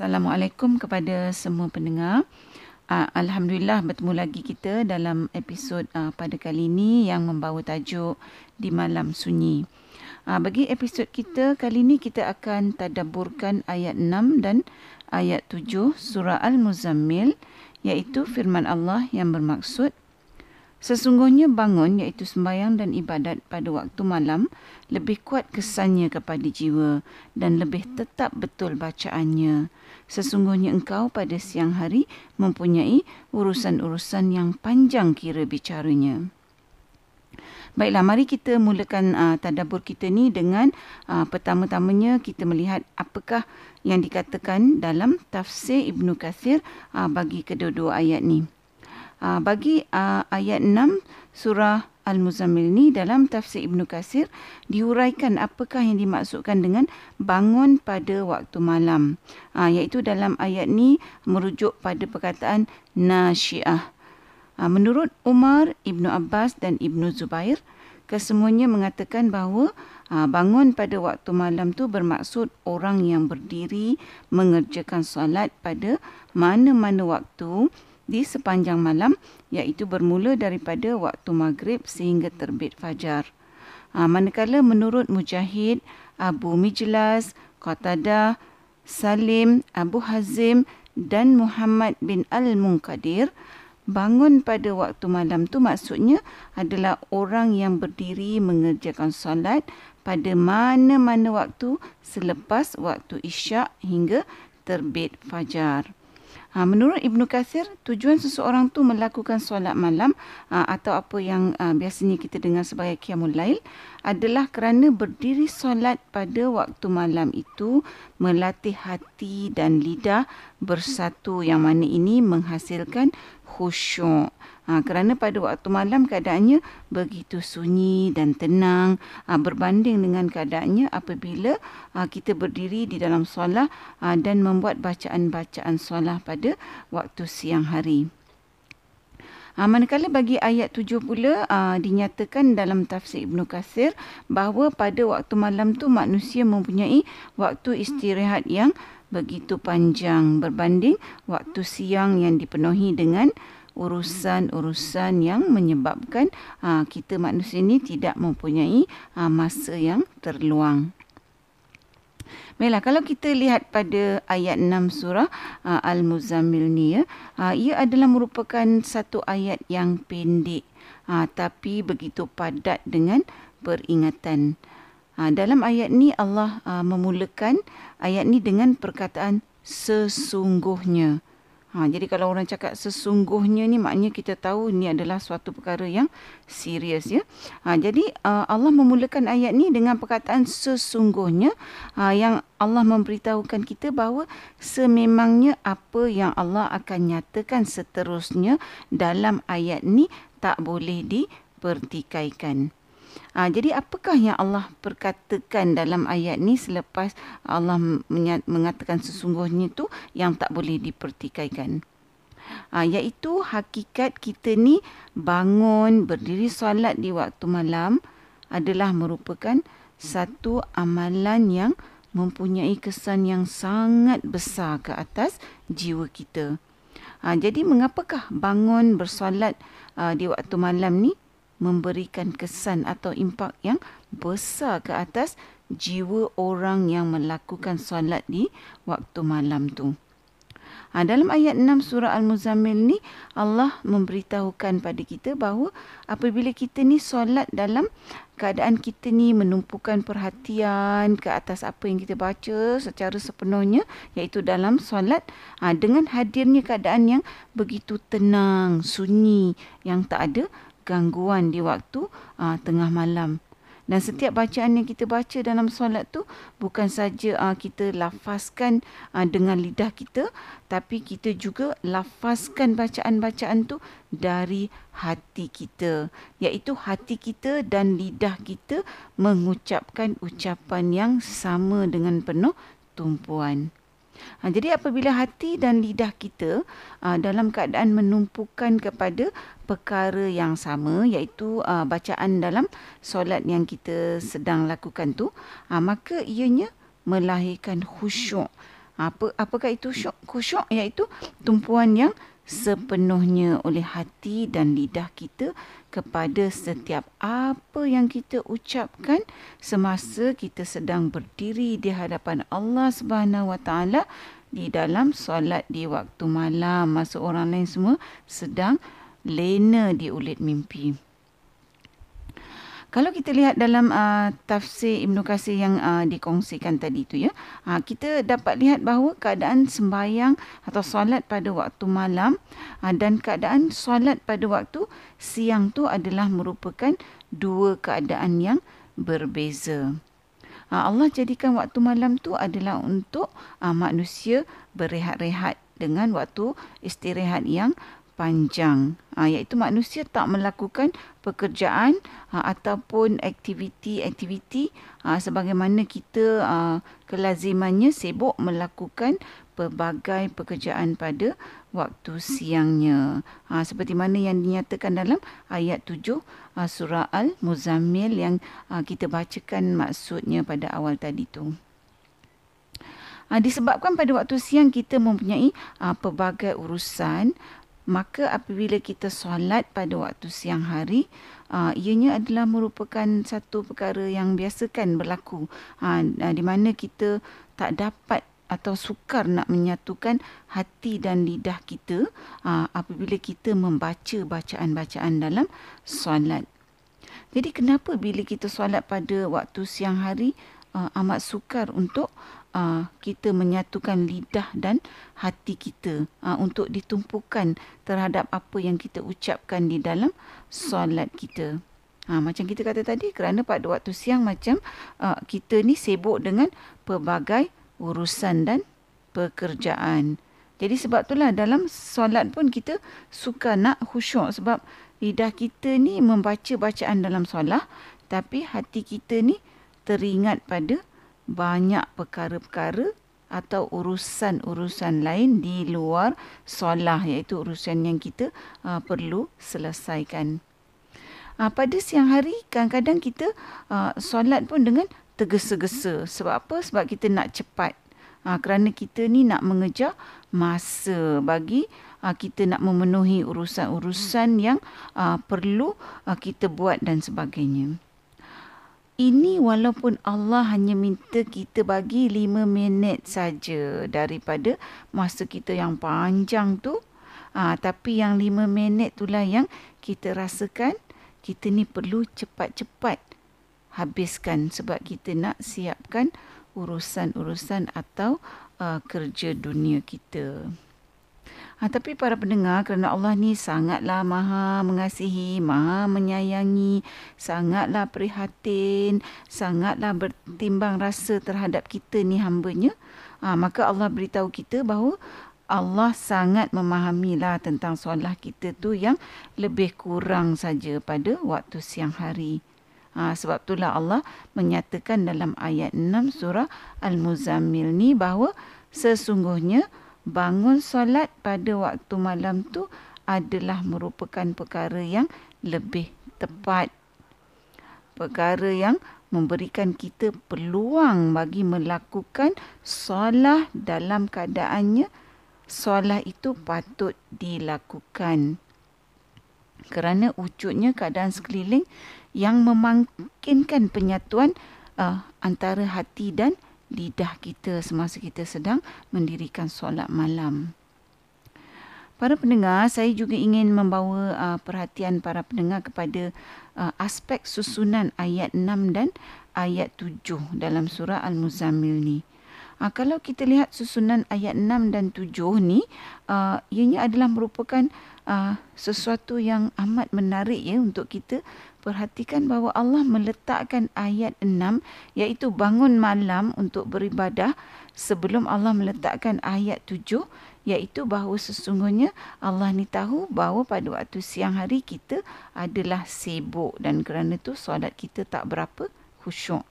Assalamualaikum kepada semua pendengar. Uh, Alhamdulillah bertemu lagi kita dalam episod uh, pada kali ini yang membawa tajuk Di Malam Sunyi. Uh, bagi episod kita kali ini kita akan tadaburkan ayat 6 dan ayat 7 surah Al-Muzammil iaitu firman Allah yang bermaksud Sesungguhnya bangun iaitu sembahyang dan ibadat pada waktu malam lebih kuat kesannya kepada jiwa dan lebih tetap betul bacaannya. Sesungguhnya engkau pada siang hari mempunyai urusan-urusan yang panjang kira bicaranya. Baiklah, mari kita mulakan uh, tadabur kita ni dengan uh, pertama-tamanya kita melihat apakah yang dikatakan dalam tafsir Ibnu Kathir uh, bagi kedua-dua ayat ni. Uh, bagi uh, ayat 6 surah Al-Muzammil ni dalam tafsir Ibnu Kasir diuraikan apakah yang dimaksudkan dengan bangun pada waktu malam. Uh, iaitu dalam ayat ni merujuk pada perkataan nasyiah. Uh, menurut Umar, Ibnu Abbas dan Ibnu Zubair, kesemuanya mengatakan bahawa uh, bangun pada waktu malam tu bermaksud orang yang berdiri mengerjakan solat pada mana-mana waktu di sepanjang malam iaitu bermula daripada waktu maghrib sehingga terbit fajar. Ha, manakala menurut Mujahid, Abu Mijlas, Qatadah, Salim, Abu Hazim dan Muhammad bin Al-Munkadir, bangun pada waktu malam tu maksudnya adalah orang yang berdiri mengerjakan solat pada mana-mana waktu selepas waktu isyak hingga terbit fajar. Ha, menurut Ibnu Kathir, tujuan seseorang tu melakukan solat malam ha, atau apa yang ha, biasanya kita dengar sebagai qiyamul lail adalah kerana berdiri solat pada waktu malam itu melatih hati dan lidah bersatu yang mana ini menghasilkan khusyuk. Ha, kerana pada waktu malam keadaannya begitu sunyi dan tenang ha, berbanding dengan keadaannya apabila ha, kita berdiri di dalam solat ha, dan membuat bacaan-bacaan solat pada waktu siang hari. Ha, manakala bagi ayat 7 pula ha, dinyatakan dalam tafsir Ibnu Katsir bahawa pada waktu malam tu manusia mempunyai waktu istirahat yang begitu panjang berbanding waktu siang yang dipenuhi dengan urusan-urusan yang menyebabkan uh, kita manusia ini tidak mempunyai uh, masa yang terluang. Baiklah, kalau kita lihat pada ayat 6 surah uh, Al-Muzammil ni, ya, uh, ia adalah merupakan satu ayat yang pendek uh, tapi begitu padat dengan peringatan. Uh, dalam ayat ni Allah uh, memulakan ayat ni dengan perkataan sesungguhnya. Ha, jadi kalau orang cakap sesungguhnya ni maknanya kita tahu ni adalah suatu perkara yang serius ya. Ha, jadi uh, Allah memulakan ayat ni dengan perkataan sesungguhnya uh, yang Allah memberitahukan kita bahawa sememangnya apa yang Allah akan nyatakan seterusnya dalam ayat ni tak boleh dipertikaikan. Ha, jadi apakah yang Allah perkatakan dalam ayat ni selepas Allah mengatakan sesungguhnya tu yang tak boleh dipertikaikan? Ha, iaitu hakikat kita ni bangun berdiri solat di waktu malam adalah merupakan satu amalan yang mempunyai kesan yang sangat besar ke atas jiwa kita. Ha, jadi mengapakah bangun bersolat uh, di waktu malam ni memberikan kesan atau impak yang besar ke atas jiwa orang yang melakukan solat di waktu malam tu. Ha, dalam ayat 6 surah Al-Muzammil ni Allah memberitahukan pada kita bahawa apabila kita ni solat dalam keadaan kita ni menumpukan perhatian ke atas apa yang kita baca secara sepenuhnya iaitu dalam solat ha, dengan hadirnya keadaan yang begitu tenang, sunyi yang tak ada gangguan di waktu uh, tengah malam. Dan setiap bacaan yang kita baca dalam solat tu bukan saja uh, kita lafazkan uh, dengan lidah kita tapi kita juga lafazkan bacaan-bacaan tu dari hati kita iaitu hati kita dan lidah kita mengucapkan ucapan yang sama dengan penuh tumpuan. Ha, jadi apabila hati dan lidah kita uh, dalam keadaan menumpukan kepada perkara yang sama iaitu uh, bacaan dalam solat yang kita sedang lakukan tu uh, maka ianya melahirkan khusyuk. Apa apakah itu khusyuk? Khusyuk iaitu tumpuan yang sepenuhnya oleh hati dan lidah kita kepada setiap apa yang kita ucapkan semasa kita sedang berdiri di hadapan Allah Subhanahu Wa Taala di dalam solat di waktu malam masa orang lain semua sedang lena di ulit mimpi. Kalau kita lihat dalam uh, tafsir Ibn Qasir yang uh, dikongsikan tadi tu ya, uh, kita dapat lihat bahawa keadaan sembahyang atau solat pada waktu malam uh, dan keadaan solat pada waktu siang tu adalah merupakan dua keadaan yang berbeza. Uh, Allah jadikan waktu malam tu adalah untuk uh, manusia berehat-rehat dengan waktu istirahat yang panjang ha, iaitu manusia tak melakukan pekerjaan ha, ataupun aktiviti-aktiviti ha, sebagaimana kita ha, kelazimannya sibuk melakukan pelbagai pekerjaan pada waktu siangnya ha, seperti mana yang dinyatakan dalam ayat 7 ha, surah Al-Muzammil yang ha, kita bacakan maksudnya pada awal tadi tu. Ha, disebabkan pada waktu siang kita mempunyai ha, pelbagai urusan maka apabila kita solat pada waktu siang hari uh, ianya adalah merupakan satu perkara yang biasa kan berlaku uh, di mana kita tak dapat atau sukar nak menyatukan hati dan lidah kita uh, apabila kita membaca bacaan-bacaan dalam solat. Jadi kenapa bila kita solat pada waktu siang hari uh, amat sukar untuk uh, kita menyatukan lidah dan hati kita uh, untuk ditumpukan terhadap apa yang kita ucapkan di dalam solat kita. Ha, macam kita kata tadi, kerana pada waktu siang macam uh, kita ni sibuk dengan pelbagai urusan dan pekerjaan. Jadi sebab itulah dalam solat pun kita suka nak khusyuk sebab lidah kita ni membaca bacaan dalam solat tapi hati kita ni teringat pada banyak perkara-perkara atau urusan-urusan lain di luar solah iaitu urusan yang kita uh, perlu selesaikan. Uh, pada siang hari kadang-kadang kita uh, solat pun dengan tergesa-gesa. Sebab apa? Sebab kita nak cepat. Uh, kerana kita ni nak mengejar masa bagi uh, kita nak memenuhi urusan-urusan yang uh, perlu uh, kita buat dan sebagainya ini walaupun Allah hanya minta kita bagi lima minit saja daripada masa kita yang panjang tu ha, tapi yang lima minit itulah yang kita rasakan kita ni perlu cepat-cepat habiskan sebab kita nak siapkan urusan-urusan atau uh, kerja dunia kita. Ha, tapi para pendengar kerana Allah ni sangatlah maha mengasihi, maha menyayangi, sangatlah prihatin, sangatlah bertimbang rasa terhadap kita ni hambanya. Ha, maka Allah beritahu kita bahawa Allah sangat memahamilah tentang solat kita tu yang lebih kurang saja pada waktu siang hari. Ha, sebab itulah Allah menyatakan dalam ayat 6 surah Al-Muzammil ni bahawa sesungguhnya bangun solat pada waktu malam tu adalah merupakan perkara yang lebih tepat. Perkara yang memberikan kita peluang bagi melakukan solat dalam keadaannya solat itu patut dilakukan. Kerana wujudnya keadaan sekeliling yang memungkinkan penyatuan uh, antara hati dan lidah kita semasa kita sedang mendirikan solat malam. Para pendengar, saya juga ingin membawa uh, perhatian para pendengar kepada uh, aspek susunan ayat 6 dan ayat 7 dalam surah Al-Muzammil ni. Uh, kalau kita lihat susunan ayat 6 dan 7 ni, uh, ianya adalah merupakan uh, sesuatu yang amat menarik ya untuk kita perhatikan bahawa Allah meletakkan ayat 6 iaitu bangun malam untuk beribadah sebelum Allah meletakkan ayat 7 iaitu bahawa sesungguhnya Allah ni tahu bahawa pada waktu siang hari kita adalah sibuk dan kerana itu solat kita tak berapa khusyuk.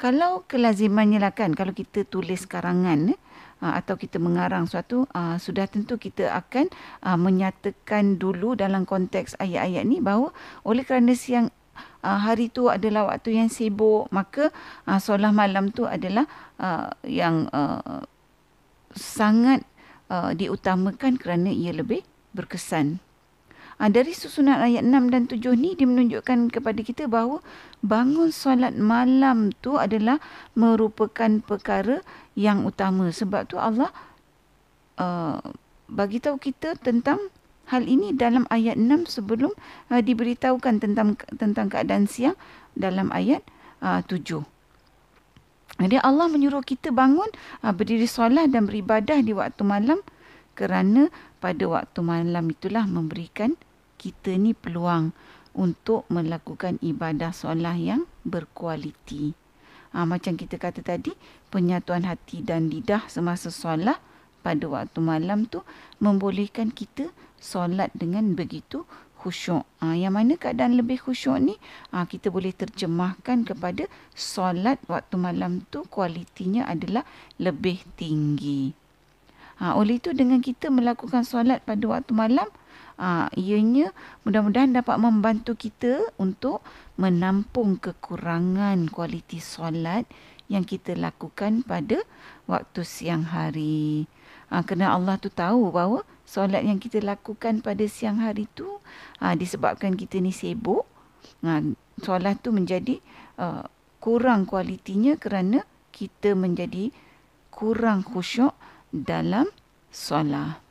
Kalau kelazimannya lah kan, kalau kita tulis karangan, eh, atau kita mengarang suatu uh, sudah tentu kita akan uh, menyatakan dulu dalam konteks ayat-ayat ni bahawa oleh kerana siang uh, hari tu adalah waktu yang sibuk maka uh, solat malam tu adalah uh, yang uh, sangat uh, diutamakan kerana ia lebih berkesan. Uh, dari susunan ayat 6 dan 7 ni dia menunjukkan kepada kita bahawa bangun solat malam tu adalah merupakan perkara yang utama. Sebab tu Allah uh, bagi tahu kita tentang hal ini dalam ayat 6 sebelum uh, diberitahukan tentang tentang keadaan siang dalam ayat uh, 7. Jadi Allah menyuruh kita bangun, berdiri solat dan beribadah di waktu malam kerana pada waktu malam itulah memberikan kita ni peluang untuk melakukan ibadah solat yang berkualiti. Ha, macam kita kata tadi, penyatuan hati dan lidah semasa solat pada waktu malam tu membolehkan kita solat dengan begitu khusyuk. Ha, yang mana keadaan lebih khusyuk ni ha, kita boleh terjemahkan kepada solat waktu malam tu kualitinya adalah lebih tinggi. Ha, oleh itu dengan kita melakukan solat pada waktu malam, Ha, ianya mudah-mudahan dapat membantu kita untuk menampung kekurangan kualiti solat yang kita lakukan pada waktu siang hari. Ha, kerana Allah tu tahu bahawa solat yang kita lakukan pada siang hari tu ha, disebabkan kita ni sibuk. Ha, solat tu menjadi uh, kurang kualitinya kerana kita menjadi kurang khusyuk dalam solat.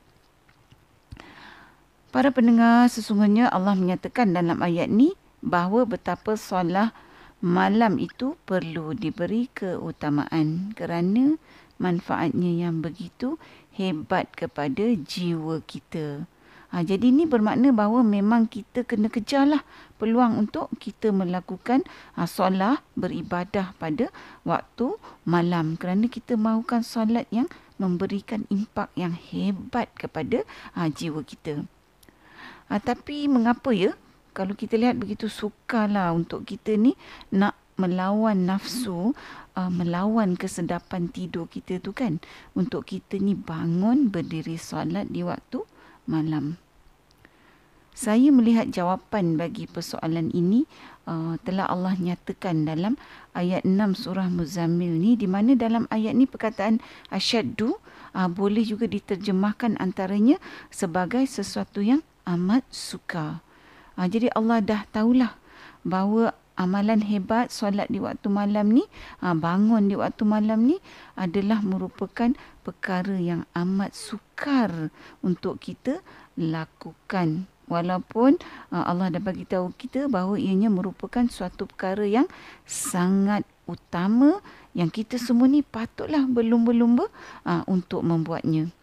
Para pendengar, sesungguhnya Allah menyatakan dalam ayat ni bahawa betapa solat malam itu perlu diberi keutamaan kerana manfaatnya yang begitu hebat kepada jiwa kita. Ha, jadi ini bermakna bahawa memang kita kena kejarlah peluang untuk kita melakukan ha, solat beribadah pada waktu malam kerana kita mahukan solat yang memberikan impak yang hebat kepada ha, jiwa kita. Ha, tapi mengapa ya kalau kita lihat begitu sukarlah untuk kita ni nak melawan nafsu, uh, melawan kesedapan tidur kita tu kan untuk kita ni bangun berdiri solat di waktu malam. Saya melihat jawapan bagi persoalan ini uh, telah Allah nyatakan dalam ayat 6 surah Muzammil ni di mana dalam ayat ni perkataan asyaddu uh, boleh juga diterjemahkan antaranya sebagai sesuatu yang amat suka. Ha, jadi Allah dah tahulah bahawa amalan hebat solat di waktu malam ni, ha, bangun di waktu malam ni adalah merupakan perkara yang amat sukar untuk kita lakukan. Walaupun ha, Allah dah bagi tahu kita bahawa ianya merupakan suatu perkara yang sangat utama yang kita semua ni patutlah berlumba-lumba untuk membuatnya.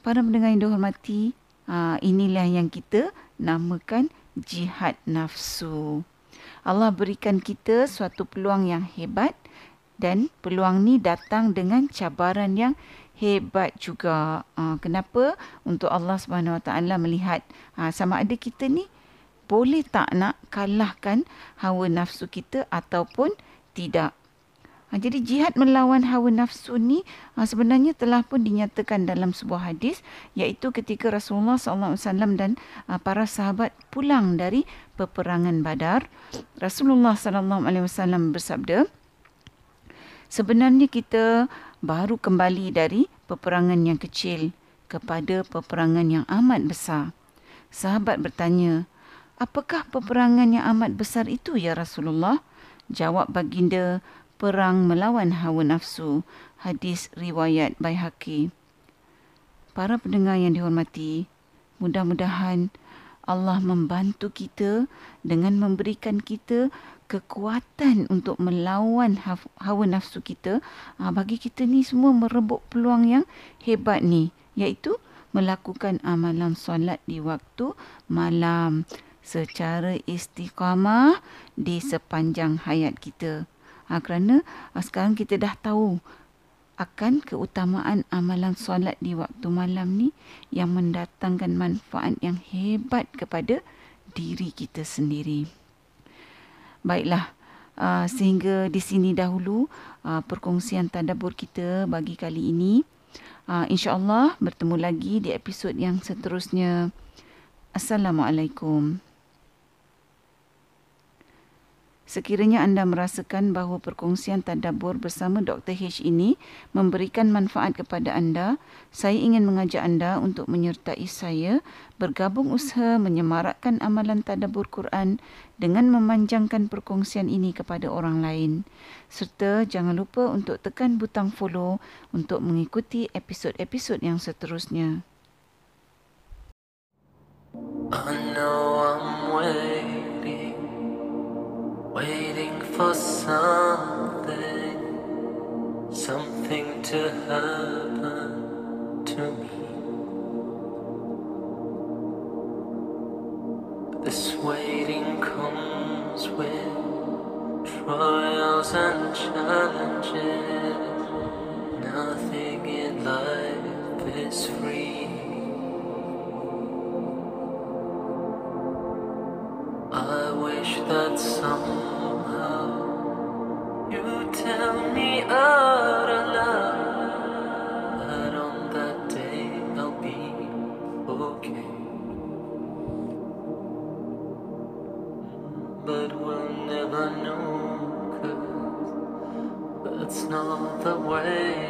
Para pendengar yang dihormati, Ha, inilah yang kita namakan jihad nafsu. Allah berikan kita suatu peluang yang hebat dan peluang ni datang dengan cabaran yang hebat juga. Ha, kenapa? Untuk Allah Taala melihat ha, sama ada kita ni boleh tak nak kalahkan hawa nafsu kita ataupun tidak. Ha, jadi jihad melawan hawa nafsu ni ha, sebenarnya telah pun dinyatakan dalam sebuah hadis iaitu ketika Rasulullah SAW dan ha, para sahabat pulang dari peperangan Badar. Rasulullah SAW bersabda, sebenarnya kita baru kembali dari peperangan yang kecil kepada peperangan yang amat besar. Sahabat bertanya, apakah peperangan yang amat besar itu ya Rasulullah? Jawab baginda, perang melawan hawa nafsu hadis riwayat Baihaqi. Para pendengar yang dihormati mudah-mudahan Allah membantu kita dengan memberikan kita kekuatan untuk melawan hawa nafsu kita. Ah, bagi kita ni semua merebut peluang yang hebat ni iaitu melakukan amalan solat di waktu malam secara istiqamah di sepanjang hayat kita ha, kerana ha, sekarang kita dah tahu akan keutamaan amalan solat di waktu malam ni yang mendatangkan manfaat yang hebat kepada diri kita sendiri. Baiklah, uh, sehingga di sini dahulu uh, perkongsian tadabbur kita bagi kali ini. Uh, InsyaAllah bertemu lagi di episod yang seterusnya. Assalamualaikum. Sekiranya anda merasakan bahawa perkongsian tadabbur bersama Dr. H ini memberikan manfaat kepada anda, saya ingin mengajak anda untuk menyertai saya bergabung usaha menyemarakkan amalan tadabbur Quran dengan memanjangkan perkongsian ini kepada orang lain. Serta jangan lupa untuk tekan butang follow untuk mengikuti episod-episod yang seterusnya. I know I'm waiting, for something, something to happen to me. This waiting comes with trials and challenges. Nothing in life is free. I wish that somehow that's not tell me I love arrogance, I'll be okay. But when I've no choice, it's not the way